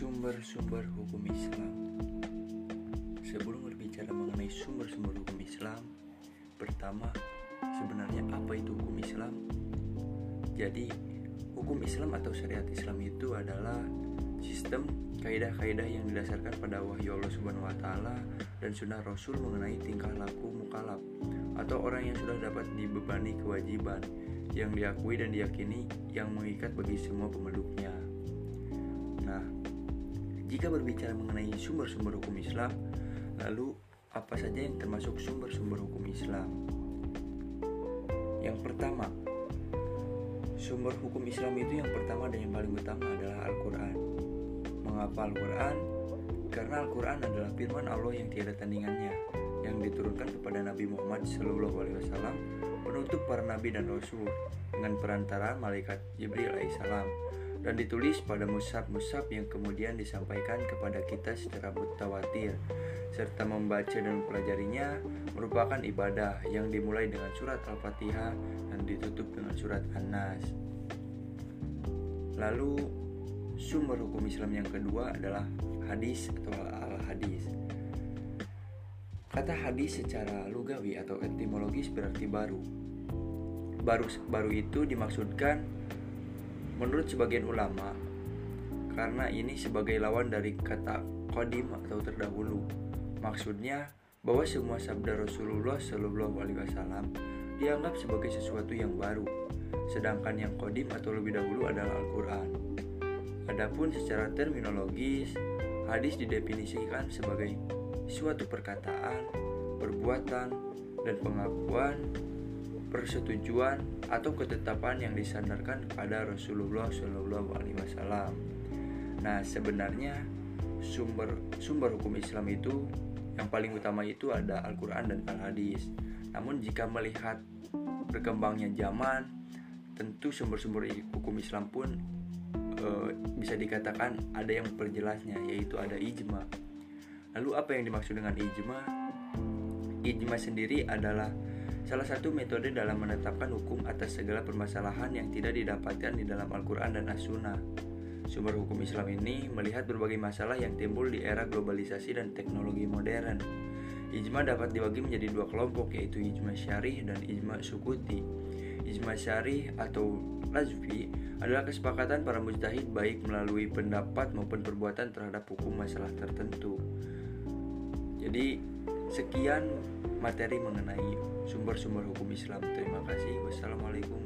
Sumber-sumber hukum Islam Sebelum berbicara mengenai sumber-sumber hukum Islam Pertama, sebenarnya apa itu hukum Islam? Jadi, hukum Islam atau syariat Islam itu adalah sistem kaidah-kaidah yang didasarkan pada wahyu Allah Subhanahu wa taala dan sunnah Rasul mengenai tingkah laku mukalaf atau orang yang sudah dapat dibebani kewajiban yang diakui dan diyakini yang mengikat bagi semua pemeluknya. Jika berbicara mengenai sumber-sumber hukum Islam, lalu apa saja yang termasuk sumber-sumber hukum Islam? Yang pertama, sumber hukum Islam itu yang pertama dan yang paling utama adalah Al-Quran. Mengapa Al-Quran? Karena Al-Quran adalah firman Allah yang tiada tandingannya, yang diturunkan kepada Nabi Muhammad SAW, penutup para nabi dan rasul, dengan perantara malaikat Jibril alaihissalam dan ditulis pada musab-musab yang kemudian disampaikan kepada kita secara mutawatir serta membaca dan mempelajarinya merupakan ibadah yang dimulai dengan surat Al-Fatihah dan ditutup dengan surat An-Nas. Lalu sumber hukum Islam yang kedua adalah hadis atau al-hadis. Kata hadis secara lugawi atau etimologis berarti baru. Baru baru itu dimaksudkan Menurut sebagian ulama, karena ini sebagai lawan dari kata kodim atau terdahulu. Maksudnya bahwa semua sabda Rasulullah Shallallahu Alaihi Wasallam dianggap sebagai sesuatu yang baru, sedangkan yang kodim atau lebih dahulu adalah Al-Quran. Adapun secara terminologis, hadis didefinisikan sebagai suatu perkataan, perbuatan, dan pengakuan persetujuan atau ketetapan yang disandarkan kepada Rasulullah Shallallahu Alaihi Wasallam. Nah, sebenarnya sumber sumber hukum Islam itu yang paling utama itu ada Al-Quran dan Al-Hadis. Namun jika melihat berkembangnya zaman, tentu sumber-sumber hukum Islam pun e, bisa dikatakan ada yang memperjelasnya, yaitu ada ijma. Lalu apa yang dimaksud dengan ijma? Ijma sendiri adalah Salah satu metode dalam menetapkan hukum atas segala permasalahan yang tidak didapatkan di dalam Al-Quran dan As-Sunnah. Sumber hukum Islam ini melihat berbagai masalah yang timbul di era globalisasi dan teknologi modern. Ijma dapat dibagi menjadi dua kelompok yaitu ijma syarih dan ijma sukuti. Ijma syarih atau lazfi adalah kesepakatan para mujtahid baik melalui pendapat maupun perbuatan terhadap hukum masalah tertentu. Jadi sekian materi mengenai sumber-sumber hukum Islam. Terima kasih. Wassalamualaikum